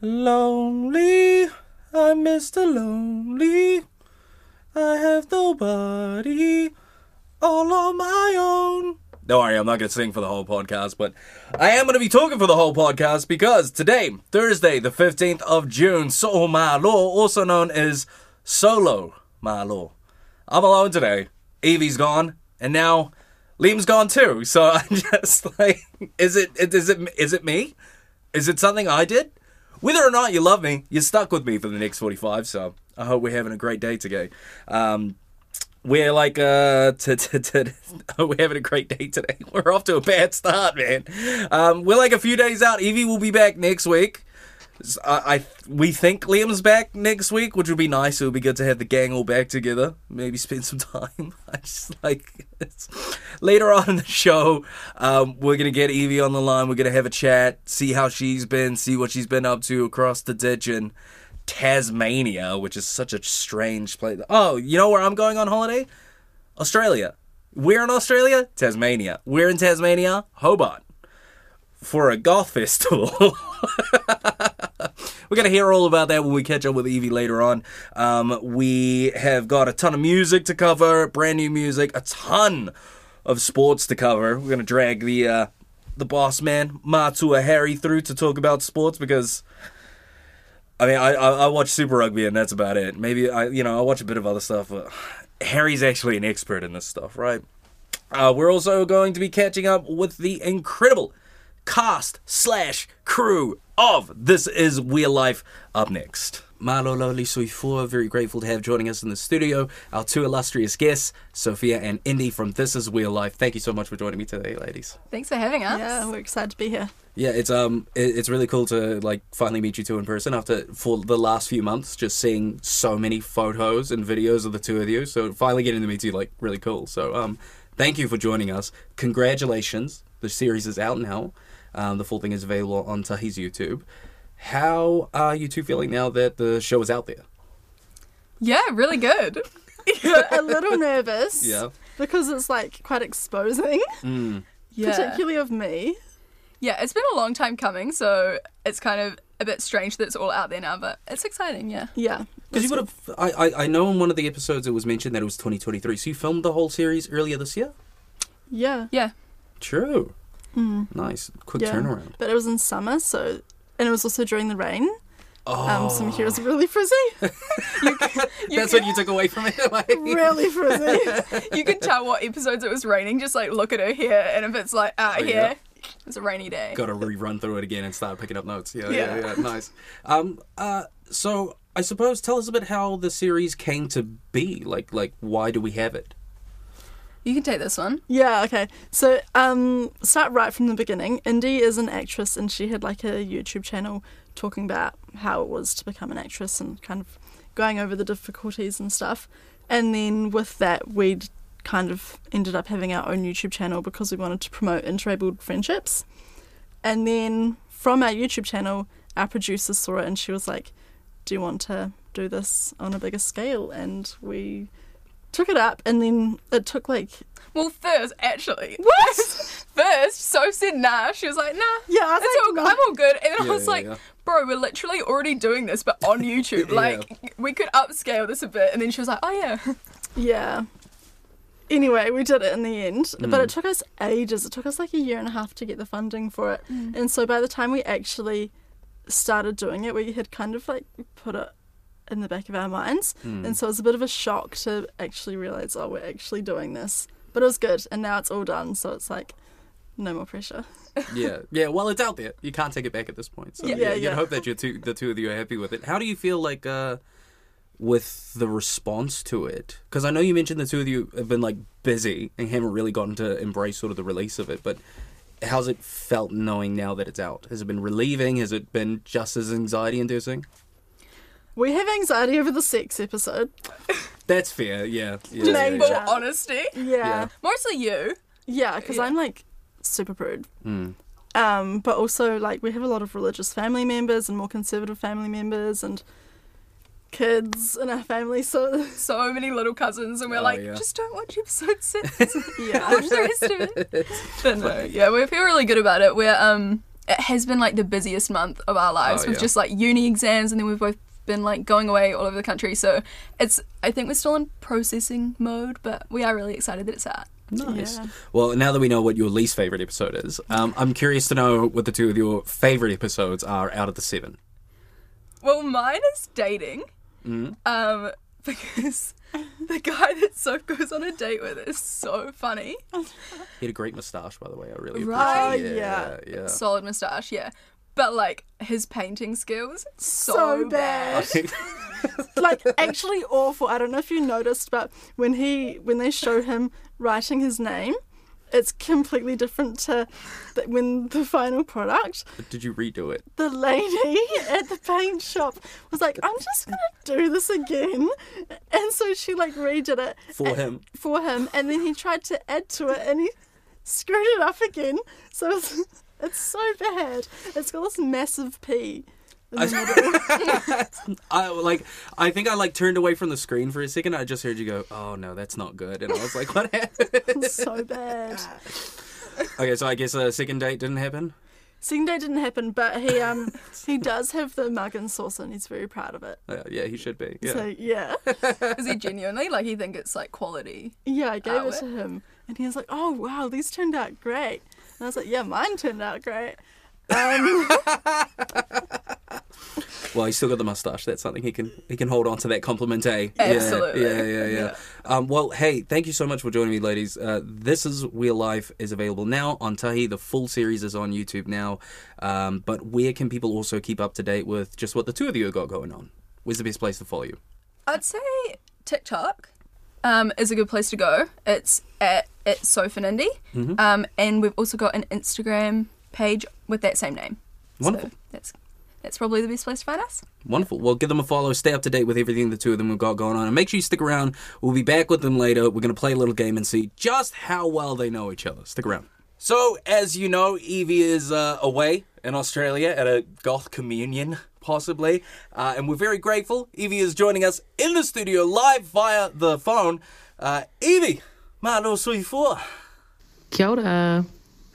Lonely, I'm Mr. Lonely. I have nobody all on my own. Don't worry, I'm not going to sing for the whole podcast, but I am going to be talking for the whole podcast because today, Thursday, the 15th of June, So'omalo, also known as Solo Malo. I'm alone today. Evie's gone, and now Liam's gone too. So I'm just like, is it, is it, is it me? Is it something I did? Whether or not you love me, you're stuck with me for the next 45, so I hope we're having a great day today. Um, we're like, uh, t- t- t- we're having a great day today. We're off to a bad start, man. Um, we're like a few days out. Evie will be back next week. I, I we think Liam's back next week, which would be nice. It would be good to have the gang all back together. Maybe spend some time. I just like later on in the show, um, we're gonna get Evie on the line. We're gonna have a chat, see how she's been, see what she's been up to across the ditch in Tasmania, which is such a strange place. Oh, you know where I'm going on holiday? Australia. We're in Australia, Tasmania. We're in Tasmania, Hobart, for a golf festival. We're going to hear all about that when we catch up with Evie later on. Um, we have got a ton of music to cover, brand new music, a ton of sports to cover. We're going to drag the uh, the boss man, Matua Harry, through to talk about sports because. I mean, I, I I watch Super Rugby and that's about it. Maybe I, you know, I watch a bit of other stuff, but Harry's actually an expert in this stuff, right? Uh, we're also going to be catching up with the incredible cast slash crew of This Is Real Life up next. Marlo Loli Suifua, very grateful to have joining us in the studio. Our two illustrious guests, Sophia and Indy from This Is Real Life. Thank you so much for joining me today, ladies. Thanks for having us. Yeah, we're excited to be here. Yeah, it's um, it, it's really cool to like finally meet you two in person after for the last few months, just seeing so many photos and videos of the two of you. So finally getting to meet you, like, really cool. So um, thank you for joining us. Congratulations, the series is out now. Um, the full thing is available on Tahi's YouTube. How are you two feeling now that the show is out there? Yeah, really good. a little nervous. Yeah. Because it's like quite exposing, Mm. Yeah. particularly of me. Yeah, it's been a long time coming, so it's kind of a bit strange that it's all out there now, but it's exciting, yeah. Yeah. Because you would have, I, I, I know in one of the episodes it was mentioned that it was 2023. So you filmed the whole series earlier this year. Yeah. Yeah. True. Mm. Nice, quick Yeah. turnaround. But it was in summer, so and it was also during the rain. Oh, Um, so my hair was really frizzy. that's what you took away from it. like- really frizzy. You can tell what episodes it was raining, just like look at her hair, and if it's like out Oh, here, yeah. it's a rainy day. Got to rerun through it again and start picking up notes. Yeah, yeah, Yeah. yeah. Nice. Um, uh, so I suppose tell us a bit how the series came to be. Like, like why do we have it? You can take this one. Yeah, okay. So, um, start right from the beginning. Indy is an actress, and she had like a YouTube channel talking about how it was to become an actress and kind of going over the difficulties and stuff. And then with that, we'd kind of ended up having our own YouTube channel because we wanted to promote interabled friendships. And then from our YouTube channel, our producer saw it and she was like, Do you want to do this on a bigger scale? And we took it up, and then it took like Well, first, actually. What? First, so said nah. She was like, nah. Yeah, I was It's all, like, nah. I'm all good. And then Yeah, I was yeah, like, yeah. bro, we're literally already doing this, but on YouTube. Yeah. Like, we could upscale this a bit. And then she was like, oh, yeah. Yeah. Anyway, we did it in the end, but Mm. it took us ages. It took us like a year and a half to get the funding for it. And so by the time we actually started doing it, we had kind of like put it in the back of our minds. Mm. And so it was a bit of a shock to actually realize, oh, we're actually doing this. But it was good. And now it's all done. So it's like no more pressure. yeah, yeah. Well, it's out there. You can't take it back at this point. So Yeah, yeah, yeah, you'd hope that you two, the two of you, are happy with it. How do you feel like uh, with the response to it? Because I know you mentioned the two of you have been like busy and haven't really gotten to embrace sort of the release of it. But how's it felt knowing now that it's out? Has it been relieving? Has it been just as anxiety inducing? We have anxiety over the sex episode. That's fair. Yeah. yeah, Just yeah, full yeah. honesty. Yeah. Mostly you. Yeah, because Yeah. I'm like super prude. Mm. Um, but also like we have a lot of religious family members and more conservative family members and kids in our family. So So many little cousins, and we're Oh, like, yeah. just don't watch episode six. yeah, watch the rest of it. But no, yeah, we feel really good about it. We're um it has been like the busiest month of our lives Oh, with yeah. just like uni exams, and then we've both been like going away all over the country. So it's I think we're still in processing mode, but we are really excited that it's out. Nice. Yeah. Well, now that we know what your least favorite episode is, um, I'm curious to know what the two of your favorite episodes are out of the seven. Well, mine is dating. Um, because the guy that Soph goes on a date with is so funny. He had a great moustache, by the way. I really Right. appreciate. Oh, Yeah, yeah. yeah. Solid moustache, yeah. But like his painting skills, so, So bad. bad. like actually awful. I don't know if you noticed, but when he when they show him writing his name, it's completely different to the, when the final product. Did you redo it? The lady at the paint shop was like, "I'm just gonna do this again," and so she like redid it For him. for him, and then he tried to add to it, and he screwed it up again. So it's, it's so bad. It's got this massive P. In the middle. I like. I think I like turned away from the screen for a second. I just heard you go, "Oh no, that's not good," and I was like, "What happened?" So bad. okay, so I guess a second date didn't happen. Second date didn't happen, but he um he does have the mug and saucer, and he's very proud of it. Uh, yeah, he should be. Yeah. So yeah, Is he genuinely like he think it's like quality? yeah, I gave it to him, and he was like, "Oh wow, these turned out great." I was like, "Yeah, mine turned out great." Um, Well, he's still got the mustache. That's something he can he can hold on to that compliment. Eh? Absolutely. Yeah, yeah, yeah, yeah. Yeah. Um, well, hey, thank you so much for joining me, ladies. Uh, this is Real Life is available now on Tahi. The full series is on YouTube now. Um, but where can people also keep up to date with just what the two of you have got going on? Where's the best place to follow you? I'd say TikTok um, is a good place to go. It's at it's Soph and Mm-hmm. um, and we've also got an Instagram page with that same name. Wonderful. So that's that's probably the best place to find us. Wonderful. Well, give them a follow. Stay up to date with everything the two of them have got going on. And make sure you stick around. We'll be back with them later. We're going to play a little game and see just how well they know each other. Stick around. So, as you know, Evie is uh, away in Australia at a goth communion, possibly. Uh, and we're very grateful. Evie is joining us in the studio live via the phone. Uh, Evie, malo sui fua. Kia ora.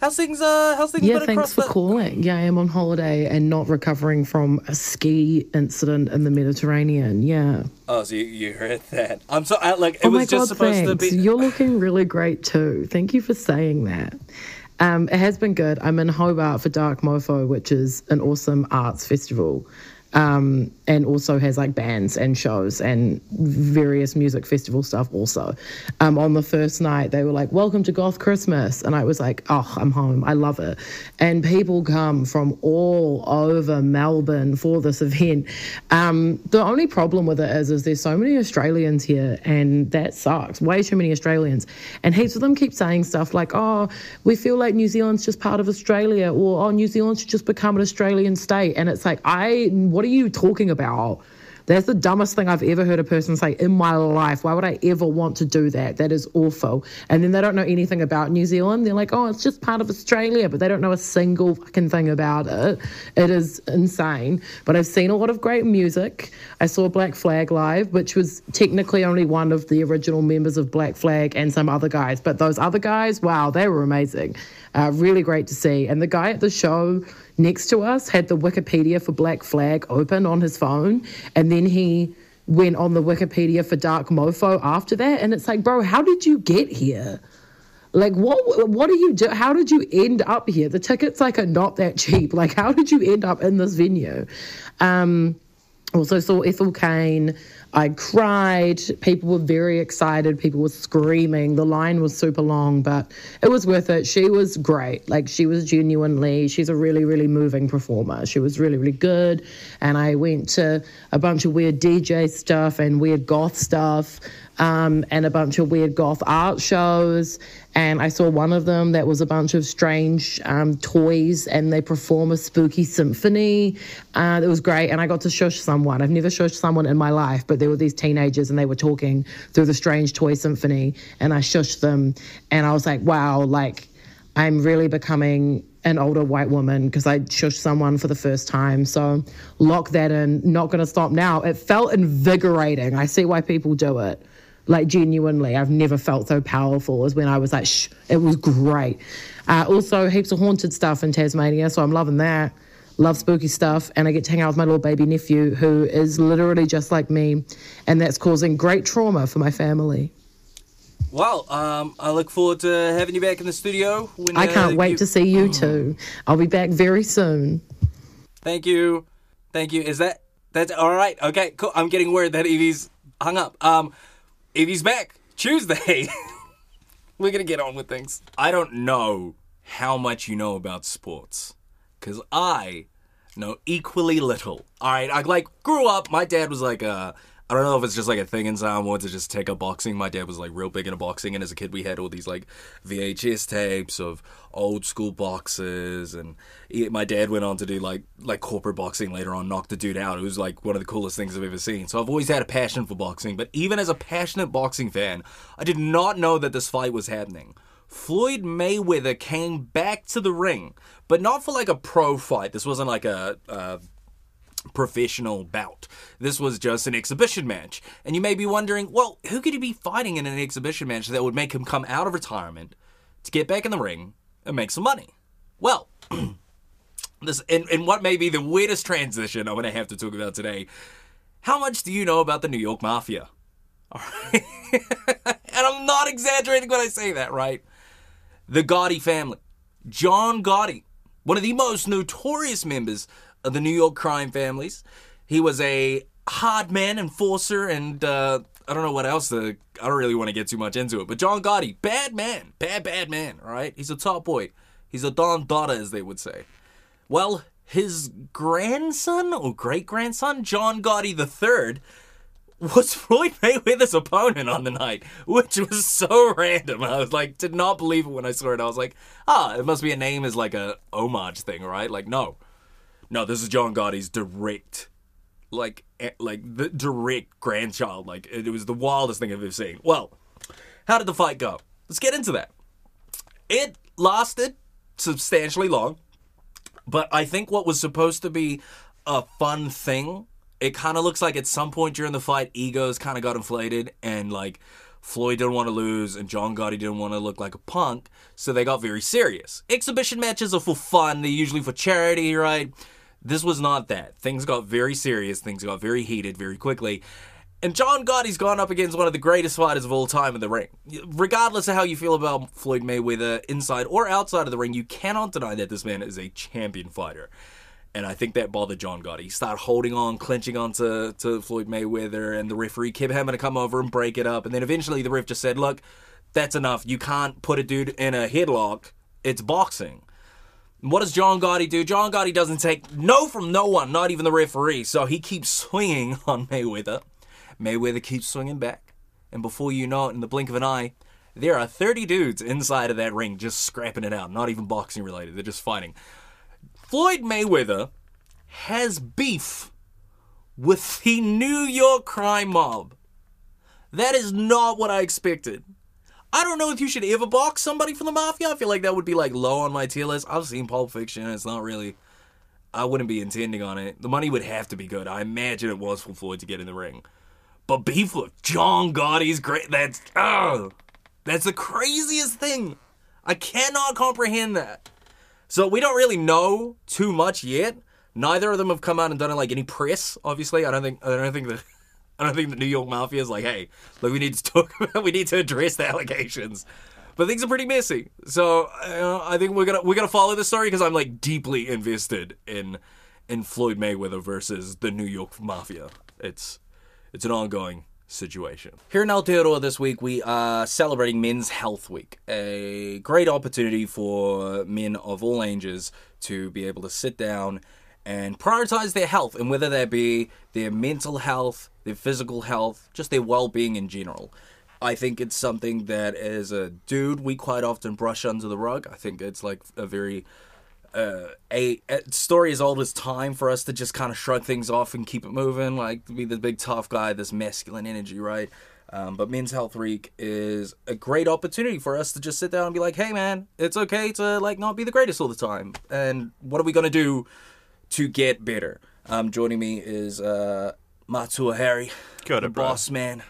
How's things, uh, how's things Yeah, been thanks across for the... calling. Yeah, I am on holiday and not recovering from a ski incident in the Mediterranean. Yeah. Oh, so you, you heard that. I'm so, I, like, it oh was my just god, supposed thanks. to be... You're looking really great too. Thank you for saying that. Um, it has been good. I'm in Hobart for Dark Mofo, which is an awesome arts festival. Um, and also has like bands and shows and various music festival stuff also. Um, on the first night, they were like, Welcome to Goth Christmas. And I was like, Oh, I'm home. I love it. And people come from all over Melbourne for this event. Um, the only problem with it is, is there's so many Australians here, and that sucks. Way too many Australians. And heaps of them keep saying stuff like, Oh, we feel like New Zealand's just part of Australia, or Oh, New Zealand should just become an Australian state. And it's like, I, what are you talking about? That's the dumbest thing I've ever heard a person say in my life. Why would I ever want to do that? That is awful. And then they don't know anything about New Zealand. They're like, oh, it's just part of Australia, but they don't know a single fucking thing about it. It is insane. But I've seen a lot of great music. I saw Black Flag live, which was technically only one of the original members of Black Flag and some other guys. But those other guys, wow, they were amazing. Uh, really great to see. And the guy at the show next to us had the Wikipedia for Black Flag open on his phone, and then he went on the Wikipedia for Dark Mofo after that. And it's like, bro, how did you get here? Like what? What do you do? How did you end up here? The tickets like are not that cheap. Like how did you end up in this venue? Um, also saw Ethel Cain. I cried. People were very excited. People were screaming. The line was super long, but it was worth it. She was great. Like she was genuinely, she's a really, really moving performer. She was really, really good. And I went to a bunch of weird DJ stuff and weird goth stuff. Um, and a bunch of weird goth art shows. And I saw one of them that was a bunch of strange um, toys, and they perform a spooky symphony. Uh, it was great, and I got to shush someone. I've never shushed someone in my life, but there were these teenagers, and they were talking through the strange toy symphony, and I shushed them, and I was like, wow, like I'm really becoming an older white woman because I shushed someone for the first time. So lock that in. Not going to stop now. It felt invigorating. I see why people do it. Like genuinely, I've never felt so powerful as when I was like, shh. It was great. Uh, also, heaps of haunted stuff in Tasmania, so I'm loving that. Love spooky stuff, and I get to hang out with my little baby nephew, who is literally just like me, and that's causing great trauma for my family. Well, um, I look forward to having you back in the studio. When, I uh, can't wait you- to see you too. I'll be back very soon. Thank you, thank you. Is that that's all right? Okay, cool. I'm getting word that Evie's hung up. Um, Evie's back Tuesday. We're gonna get on with things. I don't know how much you know about sports, cause I know equally little. All right, I like grew up. My dad was like a. I don't know if it's just like a thing in Samoa to just take up boxing. My dad was like real big into boxing, and as a kid, we had all these like VHS tapes of old school boxes. And he, my dad went on to do like like corporate boxing later on, knocked the dude out. It was like one of the coolest things I've ever seen. So I've always had a passion for boxing. But even as a passionate boxing fan, I did not know that this fight was happening. Floyd Mayweather came back to the ring, but not for like a pro fight. This wasn't like a. a professional bout. This was just an exhibition match. And you may be wondering, well, who could he be fighting in an exhibition match that would make him come out of retirement to get back in the ring and make some money? Well, this in, in what may be the weirdest transition I'm going to have to talk about today. How much do you know about the New York Mafia? All right. and I'm not exaggerating when I say that, right? The Gotti family. John Gotti, one of the most notorious members of the New York crime families. He was a hard man, enforcer, and uh, I don't know what else. The I don't really want to get too much into it, but John Gotti, bad man, bad bad man. Right, he's a top boy. He's a Don Dada, as they would say. Well, his grandson or great grandson, John Gotti III, was Floyd Mayweather's opponent on the night, which was so random. I was like, did not believe it when I saw it. I was like, ah, it must be a name as like a homage thing, right? Like, no, no, this is John Gotti's direct, like, eh, like the direct grandchild. Like, it, it was the wildest thing I've ever seen. Well, how did the fight go? Let's get into that. It lasted substantially long, but I think what was supposed to be a fun thing, it kind of looks like at some point during the fight, egos kind of got inflated and like Floyd didn't want to lose and John Gotti didn't want to look like a punk, so they got very serious. Exhibition matches are for fun, they're usually for charity, right? This was not that. Things got very serious, things got very heated very quickly. And John Gotti's gone up against one of the greatest fighters of all time in the ring. Regardless of how you feel about Floyd Mayweather, inside or outside of the ring, you cannot deny that this man is a champion fighter. And I think that bothered John Gotti. He started holding on, clenching on to, to Floyd Mayweather, and the referee kept having to come over and break it up. And then eventually the ref just said, Look, that's enough. You can't put a dude in a headlock. It's boxing. What does John Gotti do? John Gotti doesn't take no from no one, not even the referee. So he keeps swinging on Mayweather. Mayweather keeps swinging back. And before you know it, in the blink of an eye, there are 30 dudes inside of that ring just scrapping it out. Not even boxing related. They're just fighting. Floyd Mayweather has beef with the New York crime mob. That is not what I expected. I don't know if you should ever box somebody from the mafia. I feel like that would be like low on my tier list. I've seen Pulp Fiction. It's not really. I wouldn't be intending on it. The money would have to be good. I imagine it was for Floyd to get in the ring. But beef with John Gotti's great. That's oh, that's the craziest thing. I cannot comprehend that. So we don't really know too much yet. Neither of them have come out and done like any press. Obviously, I don't think. I don't think that. I don't think the New York Mafia is like, hey, look, we need to talk about, we need to address the allegations. But things are pretty messy. So uh, I think we're gonna we're gonna follow the story because I'm like deeply invested in in Floyd Mayweather versus the New York Mafia. It's it's an ongoing situation. Here in Aotearoa this week, we are celebrating Men's Health Week, a great opportunity for men of all ages to be able to sit down and prioritize their health, and whether that be their mental health, their physical health, just their well being in general. I think it's something that as a dude, we quite often brush under the rug. I think it's like a very uh, a, a story as old as time for us to just kind of shrug things off and keep it moving, like be the big tough guy, this masculine energy, right? Um, but Men's Health Week is a great opportunity for us to just sit down and be like, "Hey, man, it's okay to like not be the greatest all the time, and what are we gonna do to get better?" Um, joining me is uh, Matua Harry, Kia ora, the bro. boss man,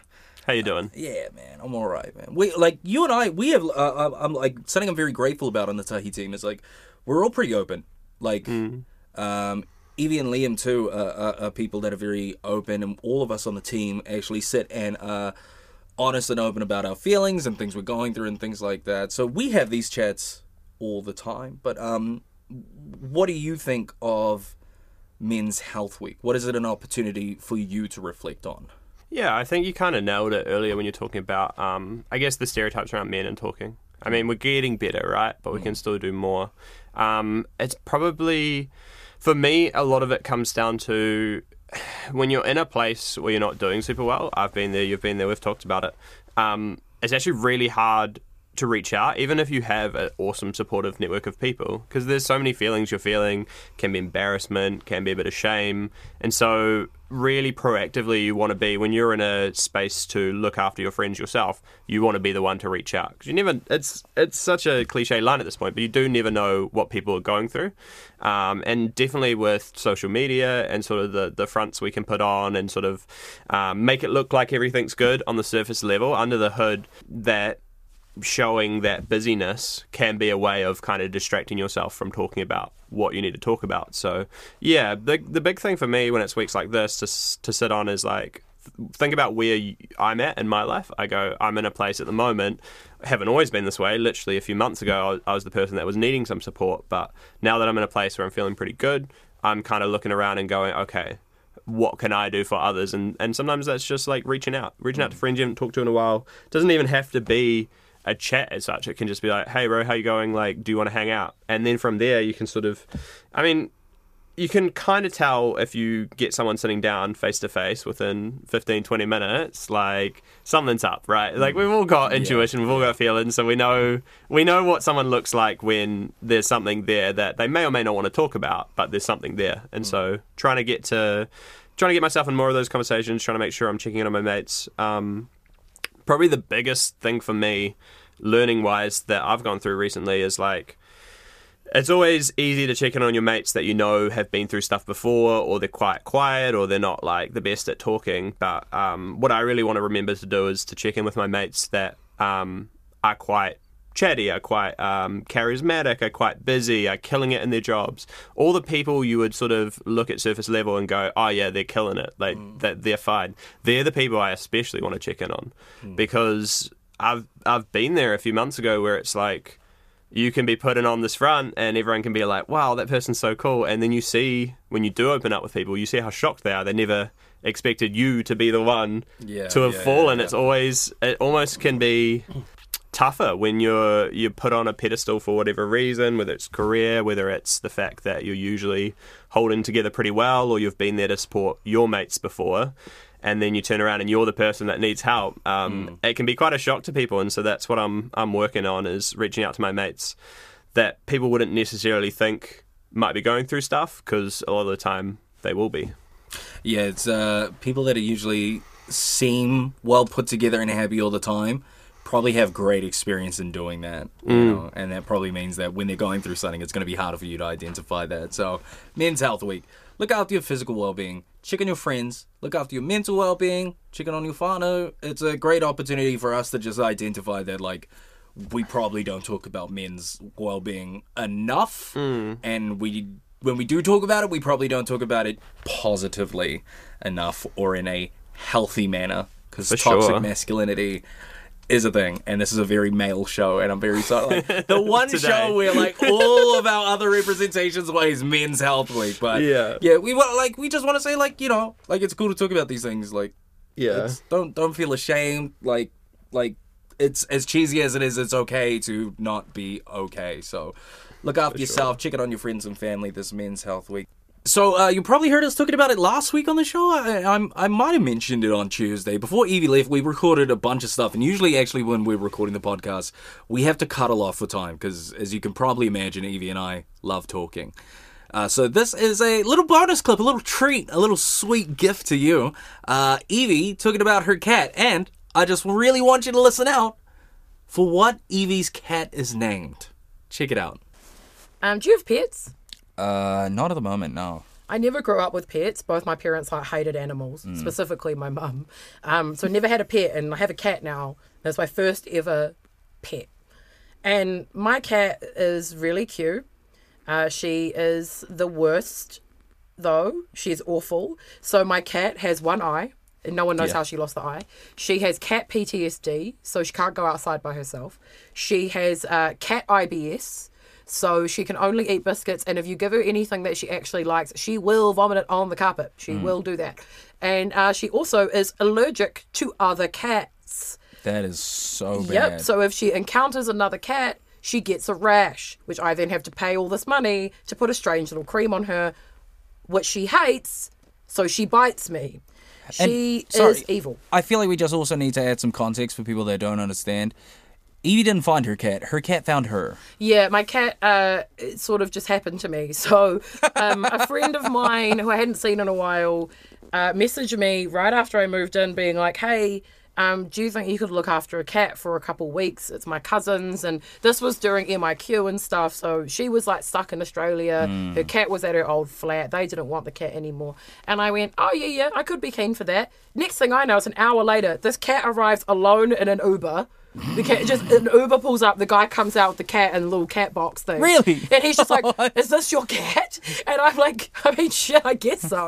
How you doing? Yeah, man, I'm all right, man. We like you and I. We have. Uh, I'm like something I'm very grateful about on the Tahi team is like we're all pretty open. Like, um, Evie and Liam too uh, are, are people that are very open, and all of us on the team actually sit and are honest and open about our feelings and things we're going through and things like that. So we have these chats all the time. But um, what do you think of Men's Health Week? What is it an opportunity for you to reflect on? Yeah, I think you kind of nailed it earlier when you're talking about, um, I guess, the stereotypes around men and talking. I mean, we're getting better, right? But we can still do more. Um, it's probably, for me, a lot of it comes down to when you're in a place where you're not doing super well. I've been there, you've been there, we've talked about it. Um, it's actually really hard to reach out, even if you have an awesome supportive network of people, because there's so many feelings you're feeling. Can be embarrassment, can be a bit of shame, and so really proactively you want to be when you're in a space to look after your friends yourself. You want to be the one to reach out because you never. It's it's such a cliche line at this point, but you do never know what people are going through, um, and definitely with social media and sort of the the fronts we can put on and sort of um, make it look like everything's good on the surface level. Under the hood, that showing that busyness can be a way of kind of distracting yourself from talking about what you need to talk about. So, yeah, the the big thing for me when it's weeks like this to to sit on is like think about where I'm at in my life. I go, I'm in a place at the moment. Haven't always been this way. Literally a few months ago, I was, I was the person that was needing some support, but now that I'm in a place where I'm feeling pretty good, I'm kind of looking around and going, okay, what can I do for others? And and sometimes that's just like reaching out, reaching out to friends you haven't talked to in a while. It doesn't even have to be a chat as such. It can just be like, hey, bro, how you going? Like, do you want to hang out? And then from there, you can sort of, I mean, you can kind of tell if you get someone sitting down face to face within 15, 20 minutes, like something's up, right? Like we've all got intuition, we've all got feelings, so we know we know what someone looks like when there's something there that they may or may not want to talk about, but there's something there. And so trying to get to trying to get myself in more of those conversations, trying to make sure I'm checking in on my mates. Um, probably the biggest thing for me, learning wise, that I've gone through recently is like it's always easy to check in on your mates that you know have been through stuff before, or they're quite quiet, or they're not like the best at talking. But um, what I really want to remember to do is to check in with my mates that um, are quite chatty, are quite um, charismatic, are quite busy, are killing it in their jobs. All the people you would sort of look at surface level and go, oh yeah, they're killing it, like that they're fine. They're the people I especially want to check in on because I've I've been there a few months ago where it's like you can be putting on this front and everyone can be like, wow, that person's so cool. And then you see, when you do open up with people, you see how shocked they are. They never expected you to be the one Yeah, to have yeah, fallen. yeah, It's always, it almost can be tougher when you're you're put on a pedestal for whatever reason, whether it's career, whether it's the fact that you're usually holding together pretty well, or you've been there to support your mates before, and then you turn around and you're the person that needs help. Um, It can be quite a shock to people, and so that's what I'm I'm working on is reaching out to my mates that people wouldn't necessarily think might be going through stuff because a lot of the time they will be. Yeah, it's uh, people that are usually seem well put together and happy all the time probably have great experience in doing that. You mm. know, and that probably means that when they're going through something, it's going to be harder for you to identify that. So, Men's Health Week. Look after your physical well being. Check on your friends. Look after your mental well being. Check in on your whānau. It's a great opportunity for us to just identify that, like, we probably don't talk about men's well being enough. Mm. And we when we do talk about it, we probably don't talk about it positively enough or in a healthy manner because toxic sure. masculinity is a thing, and this is a very male show, and I'm very sorry. Like, the one show where like all of our other representations were is Men's Health Week, but Yeah. yeah, we want like we just want to say like you know like it's cool to talk about these things, like Yeah. it's, don't don't feel ashamed, like like it's as cheesy as it is, it's okay to not be okay. So look after yourself, check it on your friends and family this Men's Health Week. So uh, you probably heard us talking about it last week on the show. I, I'm, I might have mentioned it on Tuesday before Evie left. We recorded a bunch of stuff, and usually, actually, when we're recording the podcast, we have to cut a lot for time because, as you can probably imagine, Evie and I love talking. Uh, so this is a little bonus clip, a little treat, a little sweet gift to you. Uh, Evie talking about her cat, and I just really want you to listen out for what Evie's cat is named. Check it out. Um, do you have pets? Uh, not at the moment, no. I never grew up with pets. Both my parents like hated animals, specifically my mum. Um, so I never had a pet, and I have a cat now. That's my first ever pet. And my cat is really cute. Uh, she is the worst, though. She's awful. So my cat has one eye, and no one knows Yeah. how she lost the eye. She has cat PTSD, so she can't go outside by herself. She has uh, cat IBS, so she can only eat biscuits. And if you give her anything that she actually likes, she will vomit it on the carpet. She will do that. And uh, she also is allergic to other cats. That is so bad. Yep. So if she encounters another cat, she gets a rash, which I then have to pay all this money to put a strange little cream on her, which she hates. So she bites me. She sorry. is evil. I feel like we just also need to add some context for people that don't understand. Evie didn't find her cat. Her cat found her. Yeah, my cat uh, it sort of just happened to me. So um, a friend of mine who I hadn't seen in a while uh, messaged me right after I moved in, being like, "Hey." Um, do you think you could look after a cat for a couple weeks? It's my cousin's, and this was during MIQ and stuff. So she was like stuck in Australia. Her cat was at her old flat. They didn't want the cat anymore. And I went, Oh, yeah, yeah, I could be keen for that. Next thing I know, it's an hour later. This cat arrives alone in an Uber. The cat just an Uber pulls up. The guy comes out with the cat and a little cat box thing. Really? And he's just like, "Is this your cat?" And I'm like, "I mean, shit, I guess so."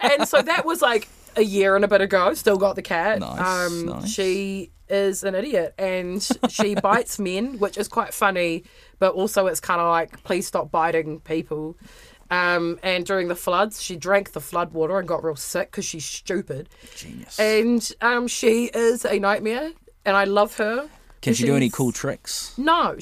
and so that was like a year and a bit ago. Still got the cat. Nice, um, nice. She is an idiot and she bites men, which is quite funny, but also it's kind of like, please stop biting people. Um, and during the floods, she drank the flood water and got real sick because she's stupid. Genius. And um, she is a nightmare, and I love her. Can she do any cool tricks?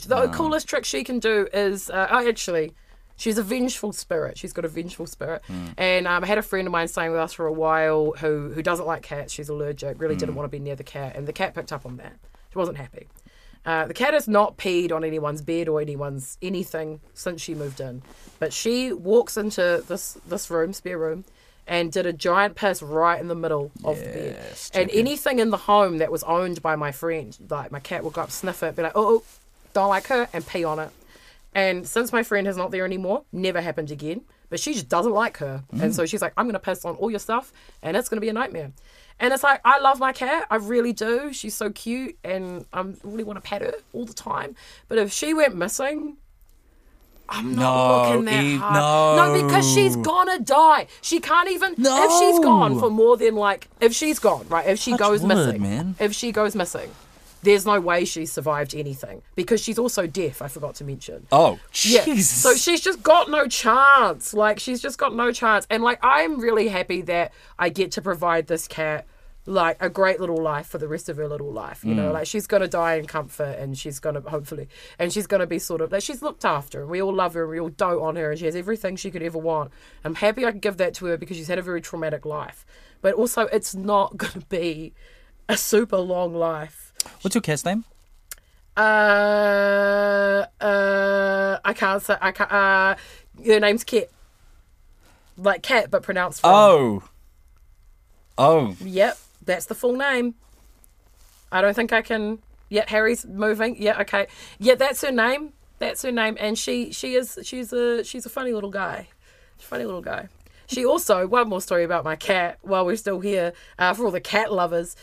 no, the coolest trick she can do is uh, oh, actually, she's a vengeful spirit. She's got a vengeful spirit, and um, I had a friend of mine staying with us for a while who who doesn't like cats. She's allergic. Really didn't want to be near the cat, and the cat picked up on that. She wasn't happy. Uh, the cat has not peed on anyone's bed or anyone's anything since she moved in, but she walks into this this room, spare room, and did a giant piss right in the middle of the bed. Yes, And anything in the home that was owned by my friend, like my cat would go up, sniff it, be like, oh, oh, don't like her, and pee on it. And since my friend is not there anymore, never happened again. But she just doesn't like her. And so she's like, I'm going to piss on all your stuff, and it's going to be a nightmare. And it's like, I love my cat. I really do. She's so cute, and I really want to pet her all the time. But if she went missing, I'm not No, looking that Eve, hard. no. because she's gonna die. She can't even. no. If she's gone for more than like, if she's gone, right? If she goes wood, missing, man. if she goes missing, there's no way she survived anything because she's also deaf. I forgot to mention. Oh, Yeah. Jesus. So she's just got no chance. Like she's just got no chance. And like I'm really happy that I get to provide this cat like a great little life for the rest of her little life. You know, like she's gonna die in comfort and she's gonna hopefully and she's gonna be sort of like she's looked after and we all love her and we all dote on her and she has everything she could ever want. I'm happy I can give that to her because she's had a very traumatic life. But also it's not gonna be a super long life. What's your cat's name? Uh, uh, I can't say. I can't. Uh, her name's Kit. Like cat, but pronounced. From. Oh. Oh. Yep, that's the full name. I don't think I can. Yeah, Harry's moving. Yeah, okay. Yeah, that's her name. That's her name, and she she is she's a she's a funny little guy. Funny little guy. She also one more story about my cat. While we're still here, uh, for all the cat lovers,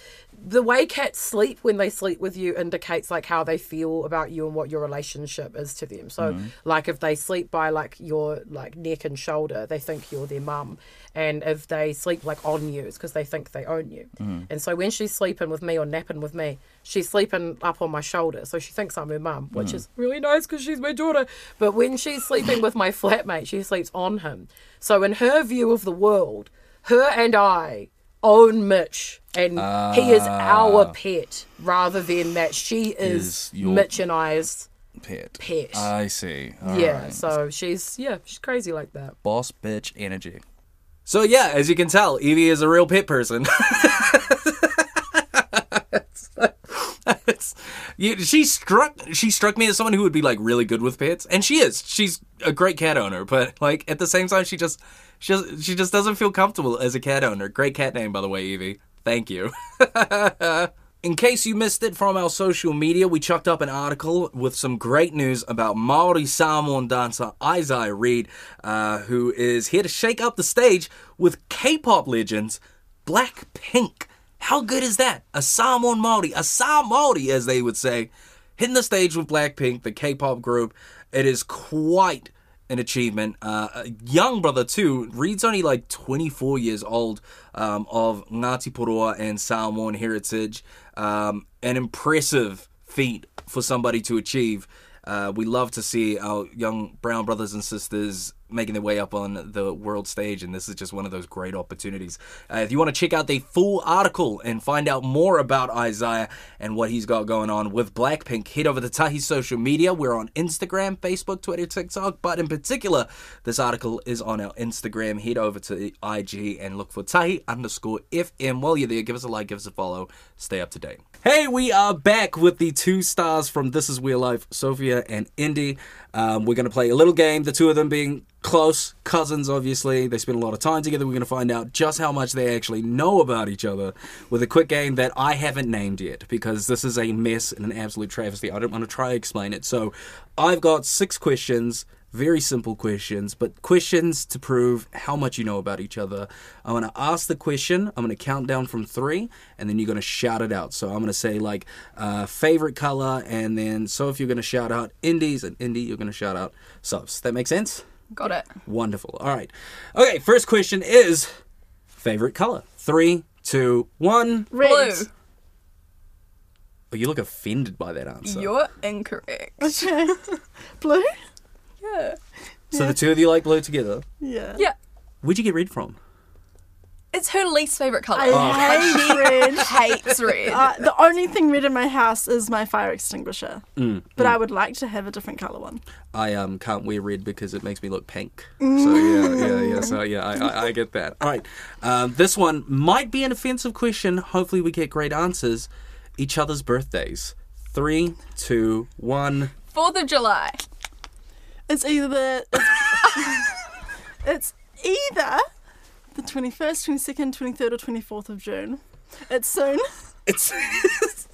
the way cats sleep when they sleep with you indicates like how they feel about you and what your relationship is to them. So, like if they sleep by like your like neck and shoulder, they think you're their mum, and if they sleep like on you, it's because they think they own you. Mm-hmm. And so when she's sleeping with me or napping with me, she's sleeping up on my shoulder, so she thinks I'm her mum, which mm. is really nice because she's my daughter. But when she's sleeping with my flatmate, she sleeps on him. So in her view of the world, her and I own Mitch, and he is ah. our pet rather than that she is, Is your- Mitch and I's Pet. pet. I see. All yeah, right. so she's yeah, she's crazy like that. boss bitch energy. So yeah, as you can tell, Evie is a real pit person. You, she struck she struck me as someone who would be like really good with pits, and she is. She's a great cat owner, but like at the same time, she just she just, she just doesn't feel comfortable as a cat owner. Great cat name, by the way, Evie. Thank you. in case you missed it from our social media, we chucked up an article with some great news about Maori Samoan dancer Isaiah Reed, uh, who is here to shake up the stage with K-pop legends Blackpink. How good is that? A Samoan Maori, a Samoan as they would say, hitting the stage with Blackpink, the K-pop group. It is quite an achievement. Uh, a young brother too. Reed's only like 24 years old, um, of Ngāti Porou and Samoan heritage. Um, an impressive feat for somebody to achieve. Uh, we love to see our young brown brothers and sisters making their way up on the world stage, and this is just one of those great opportunities. Uh, if you want to check out the full article and find out more about Isaiah and what he's got going on with Blackpink, head over to Tahi's social media. We're on Instagram, Facebook, Twitter, TikTok, but in particular, this article is on our Instagram. Head over to IG and look for Tahi underscore FM. While you're there, give us a like, give us a follow, stay up to date. Hey, we are back with the two stars from This Is Real Life, Sophia and Indy. Um, we're going to play a little game, the two of them being close cousins, obviously. They spend a lot of time together. We're going to find out just how much they actually know about each other with a quick game that I haven't named yet because this is a mess and an absolute travesty. I don't want to try to explain it. So I've got six questions. Very simple questions, but questions to prove how much you know about each other. I'm going to ask the question, I'm going to count down from three, and then you're going to shout it out. So I'm going to say, like, uh, favorite color, and then so if you're going to shout out Indy's, and Indy, you're going to shout out subs. That make sense? Got it. Wonderful. All right. Okay, first question is favorite color. Three, two, one. Red. Blue. Oh, you look offended by that answer. You're incorrect. Blue? Yeah. so the two of you like blue together. Yeah. Yeah. Where'd you get red from? It's her least favorite color. I hate red. hates red. Uh, the only thing red in my house is my fire extinguisher. Mm, But I would like to have a different colour one. I um can't wear red because it makes me look pink. So yeah, yeah, yeah. So yeah, I, I, I get that. All right, um, this one might be an offensive question. Hopefully, we get great answers. Each other's birthdays. Three, two, one. Fourth of July. It's either it's, it's either the twenty first, twenty second, twenty third, or twenty fourth of June. It's soon. It's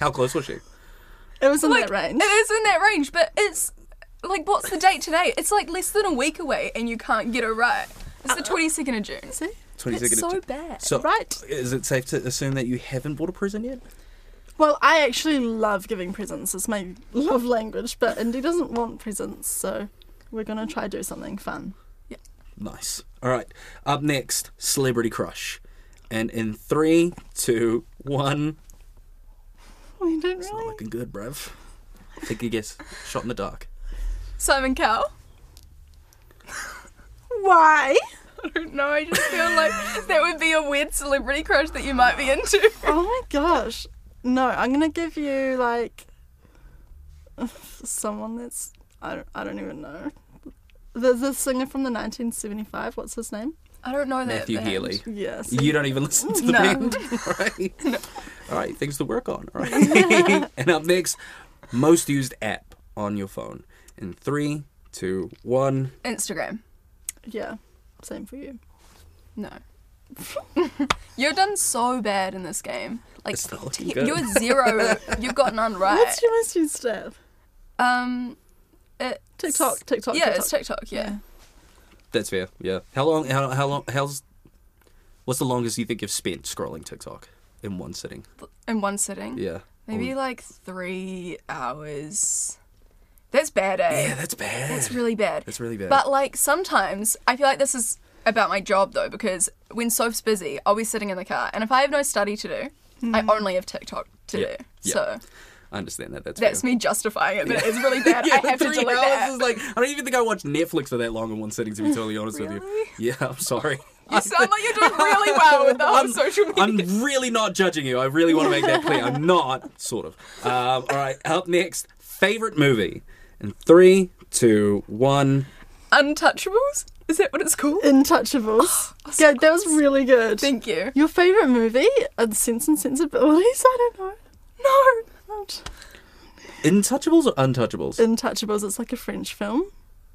how close was she? It was in Like that range. it is in that range, but it's like what's the date today? It's like less than a week away, and you can't get it right. It's the uh, uh, twenty second of June. See? Twenty It's second. so bad. So Right. Is it safe to assume that you haven't bought a present yet? Well, I actually love giving presents. It's my love language, but Indy doesn't want presents, so we're gonna try do something fun. Nice. All right. Up next, celebrity crush, and in three, two, one. Oh, we don't It's not really. looking good, bruv. Take a guess. Shot in the dark. Simon Cowell. Why? I don't know. I just feel like that would be a weird celebrity crush that you might be into. Oh my gosh. No, I'm gonna give you like someone that's I don't, I don't even know. There's a singer from the 1975. What's his name? I don't know that. Matthew band. Healy. Yes. You don't even listen to the No. band. All right. All right. Things to work on. All right. and up next, most used app on your phone. In three, two, one. Instagram. Yeah. Same for you. No. You've done so bad in this game. Like It's not looking good. you're zero. You've got none right. What's your most used app? Um, it, TikTok. TikTok. Yeah, TikTok. it's TikTok. Yeah. That's fair. Yeah. How long? How, how long? How's? What's the longest you think you've spent scrolling TikTok in one sitting? in one sitting. Yeah. Maybe Oh, like three hours. That's bad, eh? Yeah, that's bad. That's really bad. That's really bad. But like sometimes I feel like this is about my job though because when Soph's busy, I'll be sitting in the car, and if I have no study to do, I only have TikTok to Yeah, do. yeah. So I understand that. That's that's fair. me justifying it, but it's really bad. Yeah, I have to three delete hours that. is like I don't even think I watched Netflix for that long in one sitting. To be totally honest with you. Really? Yeah, I'm sorry. You sound like you're doing really well with the whole I'm, social media. I'm really not judging you. I really want to make that clear. I'm not, sort of. Um, all right, up next, favorite movie. In three, two, one. Untouchables? Is that what it's called? Untouchables. yeah, that was really good. Thank you. Your favorite movie? Uh, Sense and Sensibilities? I don't know. No. Not. Intouchables or Untouchables? Untouchables. It's like a French film.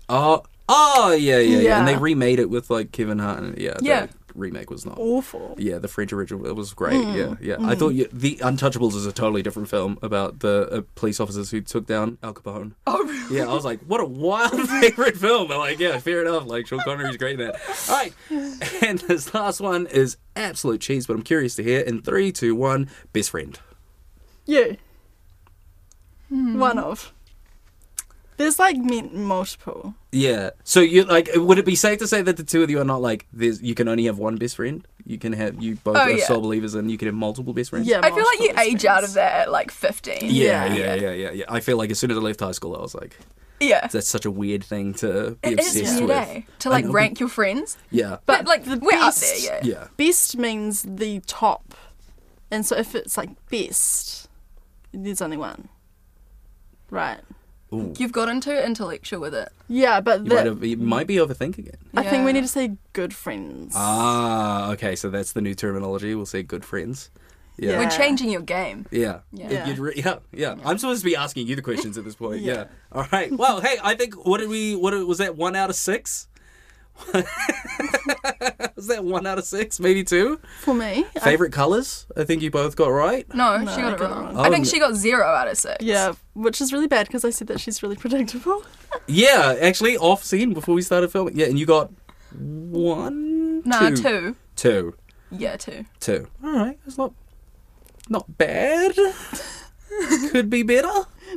Oh, oh yeah, yeah, yeah, And they remade it with like Kevin Hart. And, yeah, Yeah. that- remake was not. Awful. Yeah, the French original it was great. Yeah, yeah. I thought you, the Untouchables is a totally different film about the uh, police officers who took down Al Capone. Oh, really? Yeah, I was like, what a wild favorite film. I'm like, yeah, fair enough. Like Sean Connery's great in that. All right, and this last one is absolute cheese, but I'm curious to hear. In three, two, one, best friend. You. One of. There's like multiple. Yeah. So you like, would it be safe to say that the two of you are not like, there's you can only have one best friend? You can have you both Oh, are yeah. soul believers, and you can have multiple best friends. Yeah. I feel like you multiple age out of that at like 15. Yeah, Yeah. yeah, yeah, yeah, yeah. I feel like as soon as I left high school, I was like, Yeah. that's such a weird thing to be It is obsessed weird, with. eh? To like know, rank your friends. Yeah. But like, the we're up there, yeah. Yeah. Best means the top. And so if it's like best, there's only one. Right. You've gotten too intellectual with it. Yeah, but You the, might, have, you might be overthinking it. I think we Yeah. need to say good friends. Ah, okay. So that's the new terminology. We'll say good friends. Yeah. We're Yeah. changing your game. Yeah. Yeah. If you'd re- yeah, yeah. I'm supposed to be asking you the questions at this point. yeah. Yeah. All right. Well, hey, I think what did we? What was that? One out of six. was that one out of six? Maybe two. For me. I- Favorite colors? I think you both got right. No, No, she got I it got it wrong. wrong. Oh, I think Oh, she got zero out of six. yeah, which is really bad because I said that she's really predictable. Yeah, actually, off scene before we started filming. Yeah, and you got one. Nah, two. two. Two. Yeah, two. Two. All right. That's not not bad. Could be better.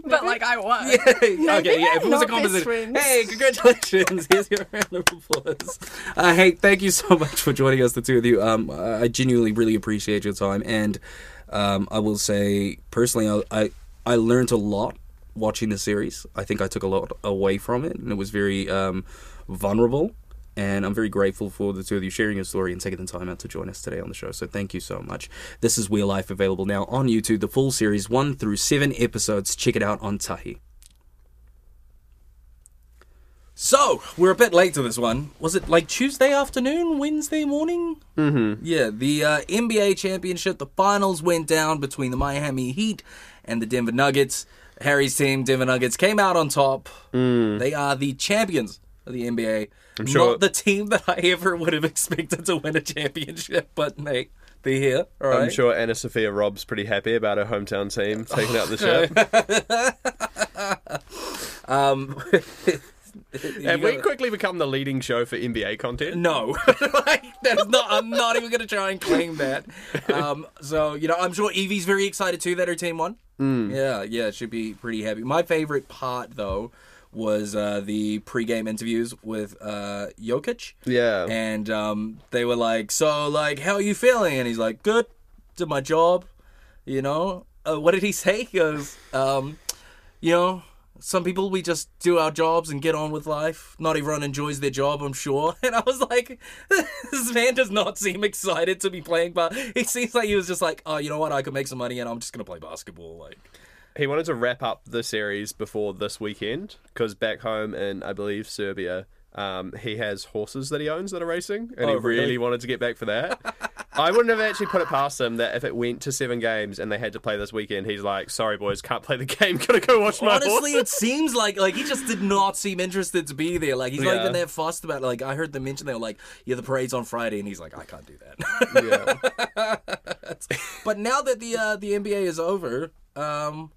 But like I won. okay, yeah, if it was a composition. Hey, congratulations. Here's your round of applause. Uh, hey, thank you so much for joining us, the two of you. Um, I genuinely really appreciate your time. And um, I will say, personally, I, I, I learned a lot watching the series. I think I took a lot away from it, and it was very um, vulnerable. And I'm very grateful for the two of you sharing your story and taking the time out to join us today on the show. So thank you so much. This is Wheel Life available now on YouTube, the full series, one through seven episodes. Check it out on Tahi. So, we're a bit late to this one. Was it like Tuesday afternoon, Wednesday morning? Mm-hmm. Yeah, the uh, NBA championship, the finals went down between the Miami Heat and the Denver Nuggets. Harry's team, Denver Nuggets, came out on top. They are the champions of the NBA. I'm sure- Not the team that I ever would have expected to win a championship, but mate, they're here. All right. I'm sure AnnaSophia Robb's pretty happy about her hometown team taking out the ship. Um, Have we quickly become the leading show for NBA content? No, like, that is not. I'm not even going to try and claim that. Um, so you know, I'm sure Evie's very excited too that her team won. Yeah, yeah, should be pretty happy. My favorite part though was uh, the pre-game interviews with uh, Jokic. Yeah. and um, they were like, "So, like, how are you feeling?" And he's like, "Good, did my job." You know, uh, what did he say? He goes, um, "You know." Some people we just do our jobs and get on with life. Not everyone enjoys their job, I'm sure. And I was like, this man does not seem excited to be playing, but he seems like he was just like, oh, you know what? I could make some money and I'm just gonna play basketball. Like, He wanted to wrap up the series before this weekend because back home in, I believe, Serbia, um, he has horses that he owns that are racing, and Oh, he really, really? wanted to get back for that. I wouldn't have actually put it past him that if it went to seven games and they had to play this weekend, he's like, "Sorry, boys, can't play the game. Gotta go watch my Honestly, horse." it seems like like he just did not seem interested to be there. Like he's not even that fussed about. It. Like I heard them mention they were like, yeah, the parade's on Friday, and he's like, I can't do that. yeah. but now that the uh, the NBA is over, um,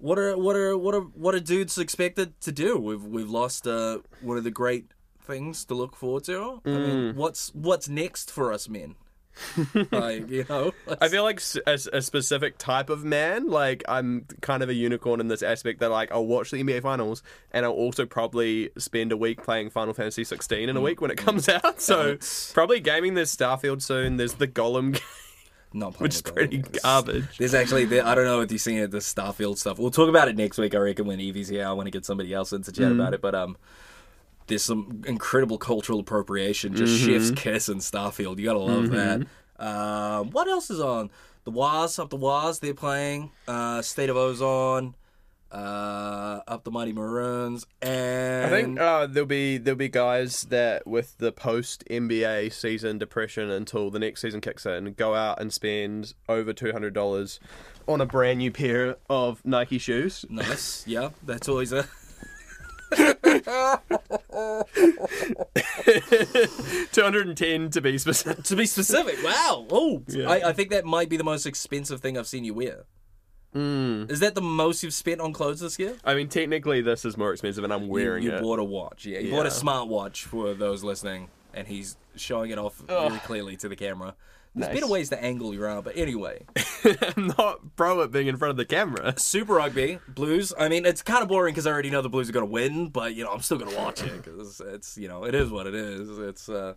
what are what are what are what are dudes expected to do? We've we've lost uh, one of the great things to look forward to. I Mm. mean, what's what's next for us men? like you know, I feel like a specific type of man. Like I'm kind of a unicorn in this aspect that like I'll watch the NBA finals and I'll also probably spend a week playing Final Fantasy 16 in a week when it comes out. So probably gaming. There's Starfield soon. There's the Gollum game, not playing which is pretty Golden. garbage. There's actually, there, I don't know if you've seen it, the Starfield stuff. We'll talk about it next week, I reckon, when Evie's here. I want to get somebody else in to chat about it. But um, there's some incredible cultural appropriation. Just Chef's Kiss and Starfield. You gotta love that. Um, what else is on? The Waz, Up the Waz, they're playing. Uh, State of Origin. Uh, Up the Mighty Maroons. And I think uh, there'll be there'll be guys that with the post NBA season depression until the next season kicks in go out and spend over two hundred dollars on a brand new pair of Nike shoes. Nice. Yeah, that's always a. Two hundred and ten to be specific. to be specific. Wow. Oh, Yeah. I, I think that might be the most expensive thing I've seen you wear. Mm. Is that the most you've spent on clothes this year? I mean, technically, this is more expensive, and I'm wearing you, you it. bought a watch. Yeah, you bought a Yeah. smartwatch for those listening, and he's showing it off very clearly to the camera. There's Nice. better ways to angle your arm, but anyway. I'm not pro at being in front of the camera. Super Rugby, Blues. I mean, it's kind of boring because I already know the Blues are going to win, but, you know, I'm still going to watch it because it's, you know, it is what it is. It's, uh,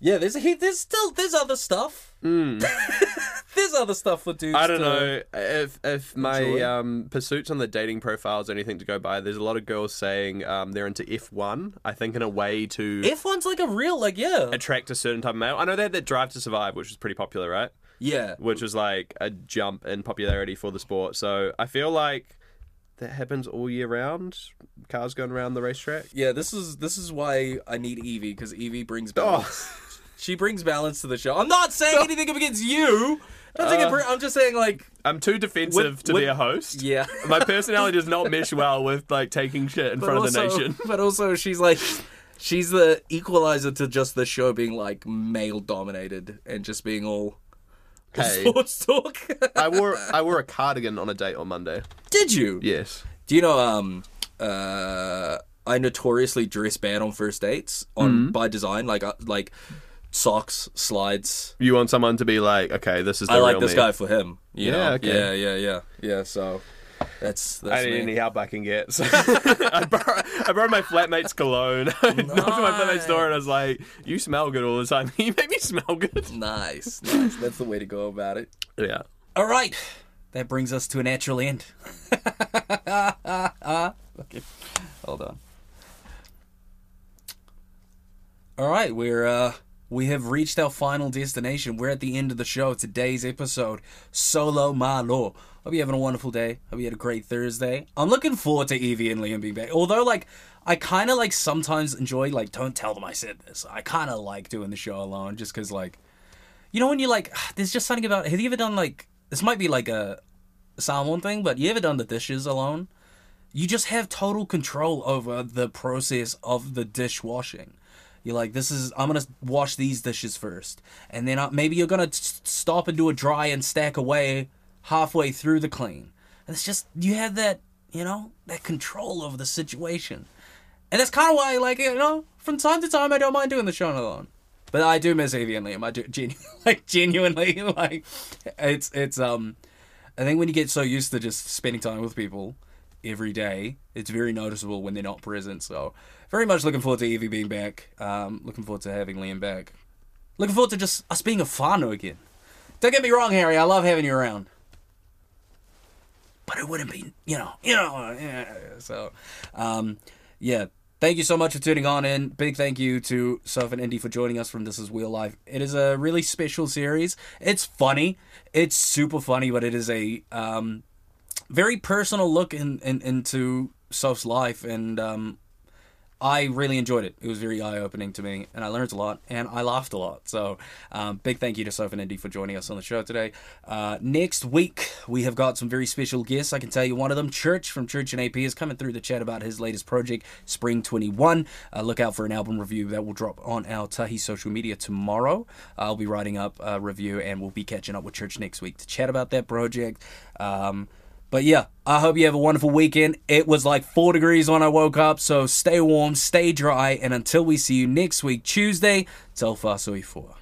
yeah, there's a heap, there's still, there's other stuff. there's other stuff for dudes. I don't know if if my um, pursuits on the dating profiles are anything to go by. There's a lot of girls saying um, they're into F1. I think in a way to F1's like a real, like, yeah. attract a certain type of male. I know they had that Drive to Survive, which was pretty popular, right? Yeah. Which was like a jump in popularity for the sport. So I feel like that happens all year round. Cars going around the racetrack. Yeah, this is this is why I need Evie because Evie brings Oh. balance. She brings balance to the show. I'm not saying anything against you. I'm, not uh, br- I'm just saying like I'm too defensive With- to with- be a host. yeah. My personality does not mesh well with like taking shit in But front also, of the nation. but also she's like she's the equalizer to just the show being like male dominated and just being all Hey. sports talk. I wore I wore a cardigan on a date on Monday. Did you? Yes. Do you know um uh I notoriously dress bad on first dates on by design like uh, like socks, slides, You want someone to be like, okay, this is the I like this me. guy for him. Yeah, okay. Yeah, yeah, yeah, yeah. So that's that's I need me. any help I can get. So I, borrowed, I borrowed my flatmate's cologne. I knocked on my flatmate's door and I was like, "You smell good all the time. You make me smell good." Nice, nice. That's the way to go about it. Yeah. All right, that brings us to a natural end. okay, hold on. All right, we're uh we have reached our final destination. We're at the end of the show. Today's episode, So'omalo. Hope you're having a wonderful day. Hope you had a great Thursday. I'm looking forward to Evie and Liam being back. Although, like, I kind of like sometimes enjoy like don't tell them I said this. I kind of like doing the show alone just because like you know when you like there's just something about have you ever done like this might be like a salmon thing but you ever done the dishes alone you just have total control over the process of the dishwashing you're like this is i'm gonna wash these dishes first. And then maybe you're gonna stop and do a dry and stack away halfway through the clean. And it's just you have that you know that control over the situation. And that's kind of why like you know from time to time i don't mind doing the show alone but I do miss Evie and Liam. I do genu- like genuinely like it's it's um I think when you get so used to just spending time with people every day, it's very noticeable when they're not present. So very much looking forward to Evie being back. Um, looking forward to having Liam back. Looking forward to just us being a whānau again. Don't get me wrong, Harry. I love having you around. But it wouldn't be, you know, you know. Yeah. So, um, yeah. Thank you so much for tuning on in. Big thank you to Soph and Indy for joining us from This Is Wheel Life. It is a really special series. It's funny. It's super funny, but it is a um, very personal look in, in, into Soph's life, and um, I really enjoyed it. It was very eye opening to me, and I learned a lot, and I laughed a lot. So, um, big thank you to Soph and Indy for joining us on the show today. Uh, next week, we have got some very special guests. I can tell you one of them, Church from Church and AP, is coming through the chat about his latest project, Spring 21. Uh, look out for an album review that will drop on our Tahi social media tomorrow. I'll be writing up a review, and we'll be catching up with Church next week to chat about that project. Um, but yeah, I hope you have a wonderful weekend. It was like four degrees when I woke up, so stay warm, stay dry, and until we see you next week, Tuesday, Tofā soifua.